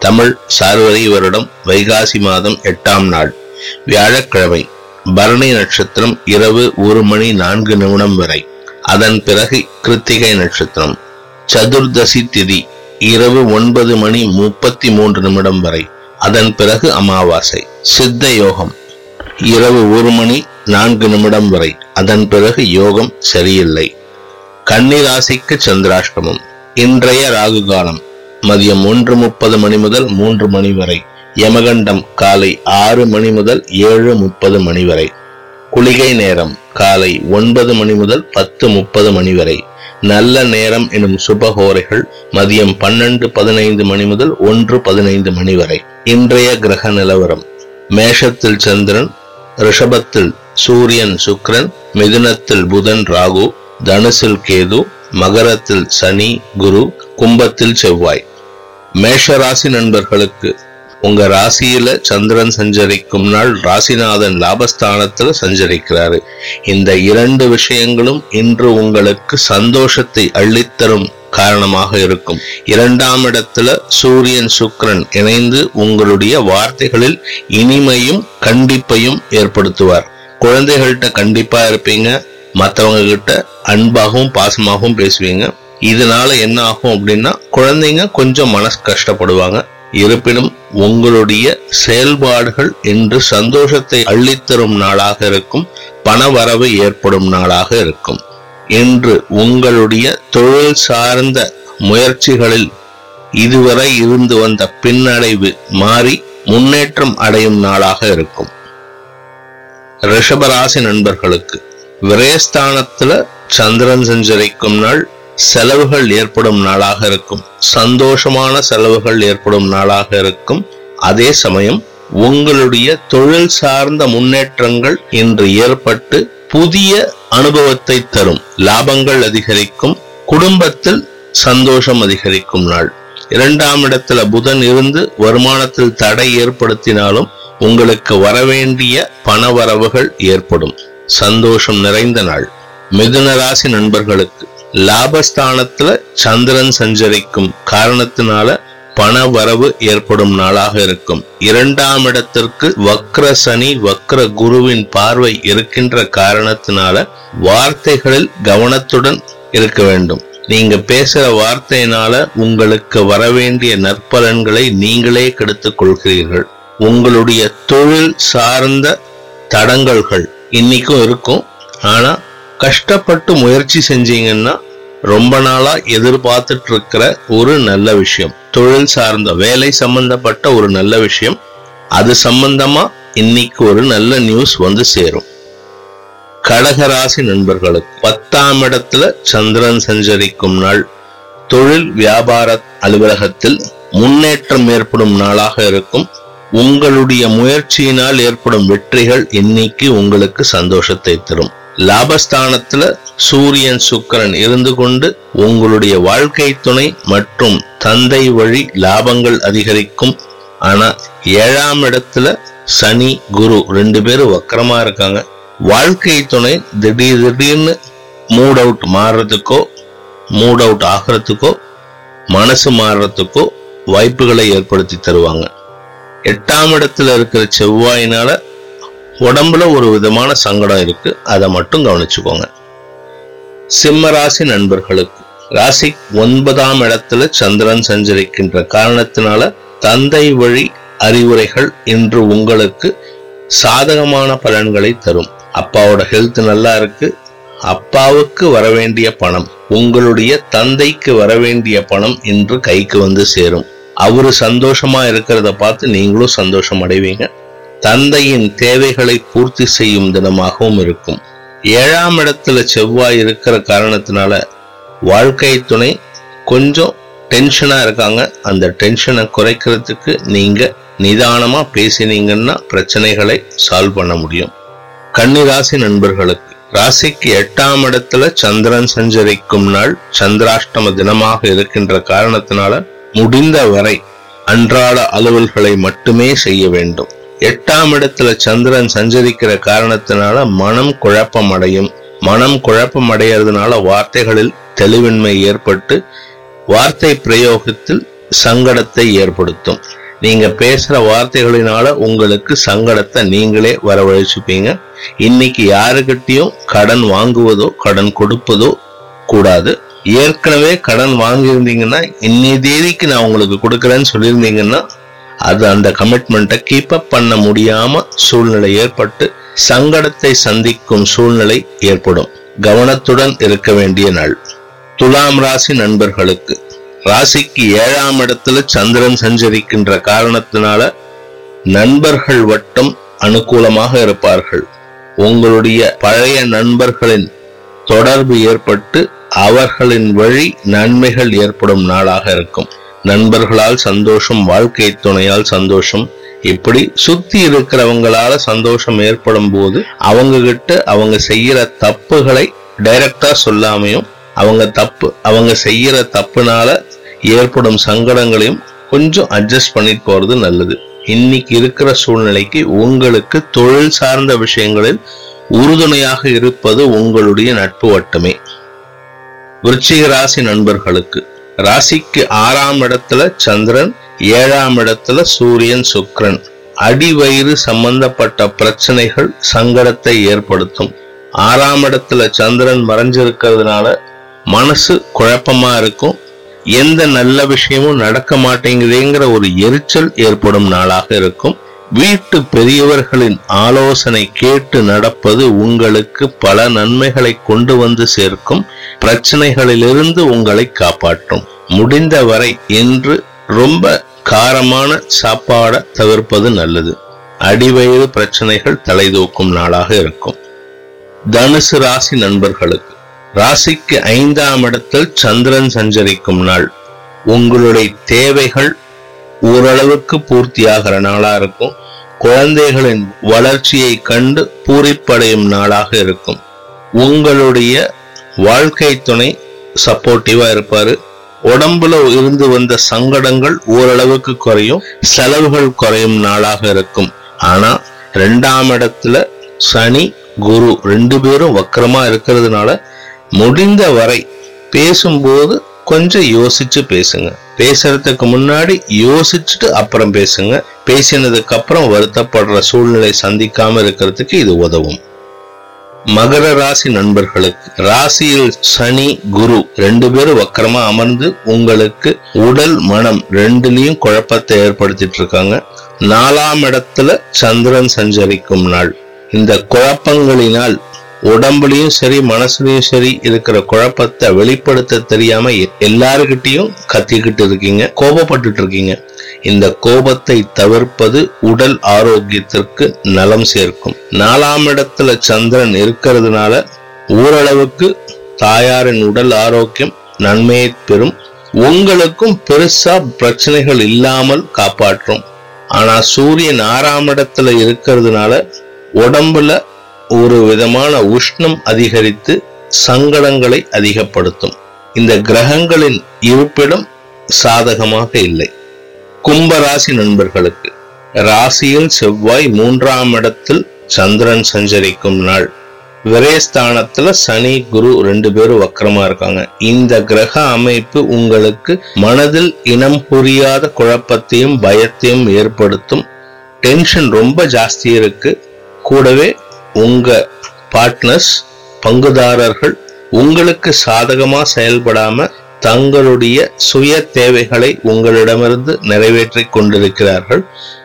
தமிழ் சார்வரி வருடம் வைகாசி மாதம் எட்டாம் நாள் வியாழக்கிழமை பரணி நட்சத்திரம் இரவு ஒரு மணி நான்கு நிமிடம் வரை. அதன் பிறகு கிருத்திகை நட்சத்திரம் சதுர்தசி திதி இரவு ஒன்பது மணி முப்பத்தி மூன்று நிமிடம் வரை. அதன் பிறகு அமாவாசை சித்த யோகம் இரவு ஒரு மணி நான்கு நிமிடம் வரை. அதன் பிறகு யோகம் சரியில்லை. கன்னிராசிக்கு சந்திராஷ்டமம் இன்றைய ராகு காலம். மதியம் ஒன்று முப்பது மணி முதல் மூன்று மணி வரை. யமகண்டம் காலை ஆறு மணி முதல் ஏழு முப்பது மணி வரை. குளிகை நேரம் காலை ஒன்பது மணி முதல் பத்து முப்பது மணி வரை. நல்ல நேரம் எனும் சுபகோரைகள் மதியம் பன்னெண்டு பதினைந்து மணி முதல் ஒன்று பதினைந்து மணி வரை. இன்றைய கிரக நிலவரம். மேஷத்தில் சந்திரன் ரிஷபத்தில் சூரியன் சுக்ரன் மிதுனத்தில் புதன் ராகு தனுசில் கேது மகரத்தில் சனி குரு கும்பத்தில் செவ்வாய். மேஷ ராசி நண்பர்களுக்கு உங்க ராசியில சந்திரன் சஞ்சரிக்கும் நாள் ராசிநாதன் லாபஸ்தானத்துல சஞ்சரிக்கிறாரு. இந்த இரண்டு விஷயங்களும் இன்று உங்களுக்கு சந்தோஷத்தை அள்ளித்தரும் காரணமாக இருக்கும். இரண்டாம் இடத்துல சூரியன் சுக்ரன் இணைந்து உங்களுடைய வார்த்தைகளில் இனிமையும் கண்டிப்பையும் ஏற்படுத்துவார். குழந்தைகள்கிட்ட கண்டிப்பா இருப்பீங்க. மற்றவங்க கிட்ட அன்பாகவும் பாசமாகவும் பேசுவீங்க. இதனால என்ன ஆகும் அப்படின்னா குழந்தைங்க கொஞ்சம் மனசு கஷ்டப்படுவாங்க. இருப்பினும் உங்களுடைய செயல்பாடுகள் என்று சந்தோஷத்தை அள்ளித்தரும் நாளாக இருக்கும் பணவரவு ஏற்படும் நாளாக இருக்கும். இன்று உங்களுடைய தொழில் சார்ந்த முயற்சிகளில் இதுவரை இருந்து வந்த பின்னடைவு மாறி முன்னேற்றம் அடையும் நாளாக இருக்கும். ரிஷபராசி நண்பர்களுக்கு விரயஸ்தானத்துல சந்திரன் சஞ்சரிக்கும் நாள் செலவுகள் ஏற்படும் நாளாக இருக்கும். சந்தோஷமான செலவுகள் ஏற்படும் நாளாக இருக்கும். அதே சமயம் உங்களுடைய தொழில் சார்ந்த முன்னேற்றங்கள் இன்று ஏற்பட்டு புதிய அனுபவத்தை தரும். லாபங்கள் அதிகரிக்கும் குடும்பத்தில் சந்தோஷம் அதிகரிக்கும் நாள். இரண்டாம் இடத்துல புதன் இருந்து வருமானத்தில் தடை ஏற்படுத்தினாலும் உங்களுக்கு வரவேண்டிய பண வரவுகள் ஏற்படும். சந்தோஷம் நிறைந்த நாள். மிதுன ராசி நண்பர்களுக்கு லாபஸ்தானத்துல சந்திரன் சஞ்சரிக்கும் காரணத்தினால பண வரவு ஏற்படும் நாளாக இருக்கும். இரண்டாம் இடத்திற்கு வக்ர சனி வக்ர குருவின் பார்வை இருக்கின்ற காரணத்தினால வார்த்தைகளில் கவனத்துடன் இருக்க வேண்டும். நீங்க பேசுற வார்த்தையினால உங்களுக்கு வரவேண்டிய நற்பலன்களை நீங்களே கெடுத்துக் கொள்கிறீர்கள். உங்களுடைய தொழில் சார்ந்த தடங்கல்கள் இன்னைக்கும் இருக்கும். ஆனா கஷ்டப்பட்டு முயற்சி செஞ்சீங்கன்னா ரொம்ப நாளா எதிர்பார்த்துட்டு இருக்கிற ஒரு நல்ல விஷயம். தொழில் சார்ந்த வேலை சம்பந்தப்பட்ட ஒரு நல்ல விஷயம். அது சம்பந்தமா இன்னைக்கு ஒரு நல்ல நியூஸ் வந்து சேரும். கடகராசி நண்பர்களுக்கு பத்தாம் இடத்துல சந்திரன் சஞ்சரிக்கும் நாள். தொழில் வியாபார அலுவலகத்தில் முன்னேற்றம் ஏற்படும் நாளாக இருக்கும். உங்களுடைய முயற்சியினால் ஏற்படும் வெற்றிகள் இன்னைக்கு உங்களுக்கு சந்தோஷத்தை தரும். லாபஸ்தானத்துல சூரியன் சுக்கரன் இருந்து கொண்டு உங்களுடைய வாழ்க்கை துணை மற்றும் தந்தை வழி லாபங்கள் அதிகரிக்கும். ஆனா ஏழாம் இடத்துல சனி குரு ரெண்டு பேரும் வக்கரமா இருக்காங்க. வாழ்க்கை துணை திடீர் திடீர்னு மூட் அவுட் மாறுறதுக்கோ மூட் அவுட் ஆகிறதுக்கோ மனசு மாறுறதுக்கோ வாய்ப்புகளை ஏற்படுத்தி தருவாங்க. எட்டாம் இடத்துல இருக்கிற செவ்வாயினால உடம்புல ஒரு விதமான சங்கடம் இருக்கு. அதை மட்டும் கவனிச்சுக்கோங்க. சிம்ம ராசி நண்பர்களுக்கு ராசி ஒன்பதாம் இடத்துல சந்திரன் சஞ்சரிக்கின்ற காரணத்தினால தந்தை வழி அறிவுரைகள் இன்று உங்களுக்கு சாதகமான பலன்களை தரும். அப்பாவோட ஹெல்த் நல்லா இருக்கு. அப்பாவுக்கு வரவேண்டிய பணம் உங்களுடைய தந்தைக்கு வரவேண்டிய பணம் இன்று கைக்கு வந்து சேரும். அவரு சந்தோஷமா இருக்கிறத பார்த்து நீங்களும் சந்தோஷம் அடைவீங்க. தந்தையின் தேவைகளை பூர்த்தி செய்யும் தினமாகவும் இருக்கும். ஏழாம் இடத்துல செவ்வாய் இருக்கிற காரணத்தினால வாழ்க்கை துணை கொஞ்சம் டென்ஷனாக இருக்காங்க. அந்த டென்ஷனை குறைக்கிறதுக்கு நீங்கள் நிதானமாக பேசினீங்கன்னா பிரச்சனைகளை சால்வ் பண்ண முடியும். கன்னிராசி நண்பர்களுக்கு ராசிக்கு எட்டாம் இடத்துல சந்திரன் சஞ்சரிக்கும் நாள் சந்திராஷ்டம தினமாக இருக்கின்ற காரணத்தினால முடிந்த வரை அன்றாட அலுவல்களை மட்டுமே செய்ய வேண்டும். எட்டாம் இடத்துல சந்திரன் சஞ்சரிக்கிற காரணத்தினால மனம் குழப்பம் அடையும் மனம் குழப்பம் அடைகிறதுனால வார்த்தைகளில் தெளிவின்மை ஏற்பட்டு வார்த்தை பிரயோகத்தில் சங்கடத்தை ஏற்படுத்தும். நீங்க பேசுற வார்த்தைகளினால உங்களுக்கு சங்கடத்தை நீங்களே வரவழைச்சுப்பீங்க. இன்னைக்கு யாருக்கிட்டையும் கடன் வாங்குவதோ கடன் கொடுப்பதோ கூடாது. ஏற்கனவே கடன் வாங்கியிருந்தீங்கன்னா இன்னி தேதிக்கு நான் உங்களுக்கு கொடுக்குறேன்னு சொல்லியிருந்தீங்கன்னா அது அந்த கமிட்மெண்ட்டை கீப் அப் பண்ண முடியாம சூழ்நிலை ஏற்பட்டு சங்கடத்தை சந்திக்கும் சூழ்நிலை ஏற்படும். கவனத்துடன் இருக்க வேண்டிய நாள். துலாம் ராசி நண்பர்களுக்கு. ராசிக்கு ஏழாம் இடத்துல சந்திரன் சஞ்சரிக்கின்ற காரணத்தினால நண்பர்கள் வட்டம் அனுகூலமாக இருப்பார்கள். உங்களுடைய பழைய நண்பர்களின் தொடர்பு ஏற்பட்டு அவர்களின் வழி நன்மைகள் ஏற்படும் நாளாக இருக்கும். நண்பர்களால் சந்தோஷம் வாழ்க்கை துணையால் சந்தோஷம். இப்படி சுத்தி இருக்கிறவங்களால சந்தோஷம் ஏற்படும் போது அவங்க கிட்ட அவங்க செய்யற தப்புகளை டைரக்டா சொல்லாமையும் அவங்க தப்பு அவங்க செய்யற தப்புனால ஏற்படும் சங்கடங்களையும் கொஞ்சம் அட்ஜஸ்ட் பண்ணிட்டு போறது நல்லது. இன்னைக்கு இருக்கிற சூழ்நிலைக்கு உங்களுக்கு தொழில் சார்ந்த விஷயங்களில் உறுதுணையாக இருப்பது உங்களுடைய நட்பு வட்டமே. விருச்சிக ராசி நண்பர்களுக்கு ராசிக்கு ஆறாம் இடத்துல சந்திரன் ஏழாம் இடத்துல சூரியன் சுக்கிரன். அடிவயிறு சம்பந்தப்பட்ட பிரச்சனைகள் சங்கடத்தை ஏற்படுத்தும். ஆறாம் இடத்துல சந்திரன் மறைஞ்சிருக்கிறதுனால மனசு குழப்பமா இருக்கும். எந்த நல்ல விஷயமும் நடக்க மாட்டேங்குதுங்கிற ஒரு எரிச்சல் ஏற்படும் நாளாக இருக்கும். வீட்டு பெரியவர்களின் ஆலோசனை கேட்டு நடப்பது உங்களுக்கு பல நன்மைகளை கொண்டு வந்து சேர்க்கும். பிரச்சனைகளிலிருந்து உங்களை காப்பாற்றும். முடிந்த வரை ரொம்ப காரமான சாப்பாடை தவிர்ப்பது நல்லது. அடிவயிறு பிரச்சனைகள் தலைதூக்கும் நாளாக இருக்கும். தனுசு ராசி நண்பர்களுக்கு ராசிக்கு ஐந்தாம் இடத்தில் சந்திரன் சஞ்சரிக்கும் நாள். உங்களுடைய தேவைகள் ஓரளவுக்கு பூர்த்தியாகிற நாளா இருக்கும். குழந்தைகளின் வளர்ச்சியை கண்டு பூரிப்படையும் நாளாக இருக்கும். உங்களுடைய வாழ்க்கை துணை சப்போர்ட்டிவா இருப்பாரு. உடம்புல இருந்து வந்த சங்கடங்கள் ஓரளவுக்கு குறையும். செலவுகள் குறையும் நாளாக இருக்கும். ஆனா ரெண்டாம் இடத்துல சனி குரு ரெண்டு பேரும் வக்கரமா இருக்கிறதுனால முடிந்த வரை பேசும்போது கொஞ்சம் யோசிச்சு பேசுங்க. பேசுறதுக்கு முன்னாடி யோசிச்சுட்டு அப்புறம் பேசுங்க. பேசினதுக்கு அப்புறம் வருத்தப்படுற சூழ்நிலை சந்திக்காம இருக்கிறதுக்கு இது உதவும். மகர ராசி நண்பர்களுக்கு ராசியில் சனி குரு ரெண்டு பேரும் வக்கரமா அமர்ந்து உங்களுக்கு உடல் மனம் ரெண்டுலயும் குழப்பத்தை ஏற்படுத்திட்டு இருக்காங்க. நாலாம் இடத்துல சந்திரன் சஞ்சரிக்கும் நாள். இந்த குழப்பங்களினால் உடம்புலயும் சரி மனசுலயும் சரி இருக்கிற குழப்பத்தை வெளிப்படுத்த தெரியாம எல்லாருக்கிட்டையும் கத்திக்கிட்டு இருக்கீங்க கோபப்பட்டுட்டு இருக்கீங்க. இந்த கோபத்தை தவிர்ப்பது உடல் ஆரோக்கியத்திற்கு நலம் சேர்க்கும். நாலாம் இடத்துல சந்திரன் இருக்கிறதுனால ஓரளவுக்கு தாயாரின் உடல் ஆரோக்கியம் நன்மையை பெறும். உங்களுக்கும் பெருசா பிரச்சனைகள் இல்லாமல் காப்பாற்றும். ஆனா சூரியன் ஆறாம் இடத்துல இருக்கிறதுனால உடம்புல ஒரு விதமான உஷ்ணம் அதிகரித்து சங்கடங்களை அதிகப்படுத்தும். இந்த கிரகங்களின் இருப்பிடம் சாதகமாக இல்லை. கும்ப ராசி நண்பர்களுக்கு ராசியில் செவ்வாய் மூன்றாம் இடத்தில் சந்திரன் சஞ்சரிக்கும் நாள். விரயஸ்தானத்துல சனி குரு ரெண்டு பேரும் வக்கரமா இருக்காங்க. இந்த கிரக அமைப்பு உங்களுக்கு மனதில் இனம் புரியாத குழப்பத்தையும் பயத்தையும் ஏற்படுத்தும். டென்ஷன் ரொம்ப ஜாஸ்தி இருக்கு. கூடவே உங்க பார்ட்னர்ஸ் பங்குதாரர்கள் உங்களுக்கு சாதகமா செயல்படாம தங்களுடைய சுய தேவைகளை உங்களிடமிருந்து நிறைவேற்றி கொண்டிருக்கிறார்கள்.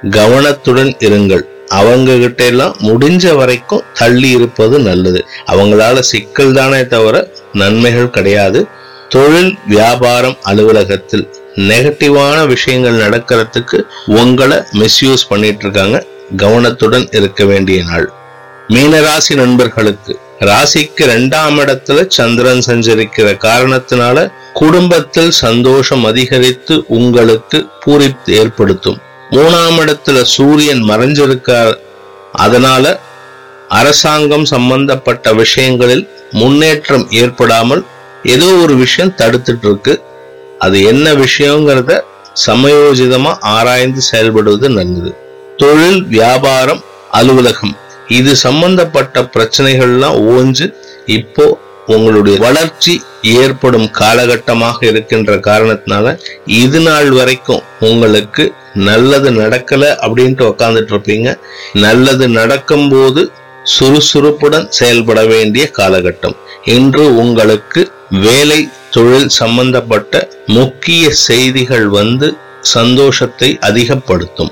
கவனத்துடன் இருங்கள். அவங்க கிட்ட எல்லாம் முடிஞ்ச வரைக்கும் தள்ளி இருப்பது நல்லது. அவங்களால சிக்கல் தானே தவிர நன்மைகள் கிடையாது. தொழில் வியாபாரம் அலுவலகத்தில் நெகட்டிவான விஷயங்கள் நடக்கிறதுக்கு உங்களை மிஸ்யூஸ் பண்ணிட்டு இருக்காங்க. கவனத்துடன் இருக்க வேண்டிய நாள். மீனராசி நண்பர்களுக்கு ராசிக்கு இரண்டாம் இடத்துல சந்திரன் சஞ்சரிக்கிற காரணத்தினால குடும்பத்தில் சந்தோஷம் அதிகரித்து உங்களுக்கு பூரிப்பு ஏற்படுத்தும். மூணாம் இடத்துல சூரியன் மறைஞ்சிருக்கார். அதனால அரசாங்கம் சம்பந்தப்பட்ட விஷயங்களில் முன்னேற்றம் ஏற்படாமல் ஏதோ ஒரு விஷயம் தடுத்துட்டு இருக்கு அது என்ன விஷயங்கிறத சமயோஜிதமா ஆராய்ந்து செயல்படுவது நல்லது. தொழில் வியாபாரம் அலுவலகம் இது சம்பந்தப்பட்ட பிரச்சனைகள்லாம் ஓஞ்சு இப்போ உங்களுடைய வளர்ச்சி ஏற்படும் காலகட்டமாக இருக்கின்ற காரணத்தினால இது நாள் வரைக்கும் உங்களுக்கு நல்லது நடக்கல அப்படின்ட்டு உக்காந்துட்டு இருப்பீங்க நல்லது நடக்கும்போது சுறுசுறுப்புடன் செயல்பட வேண்டிய காலகட்டம். இன்று உங்களுக்கு வேலை தொழில் சம்பந்தப்பட்ட முக்கிய செய்திகள் வந்து சந்தோஷத்தை அதிகப்படுத்தும்.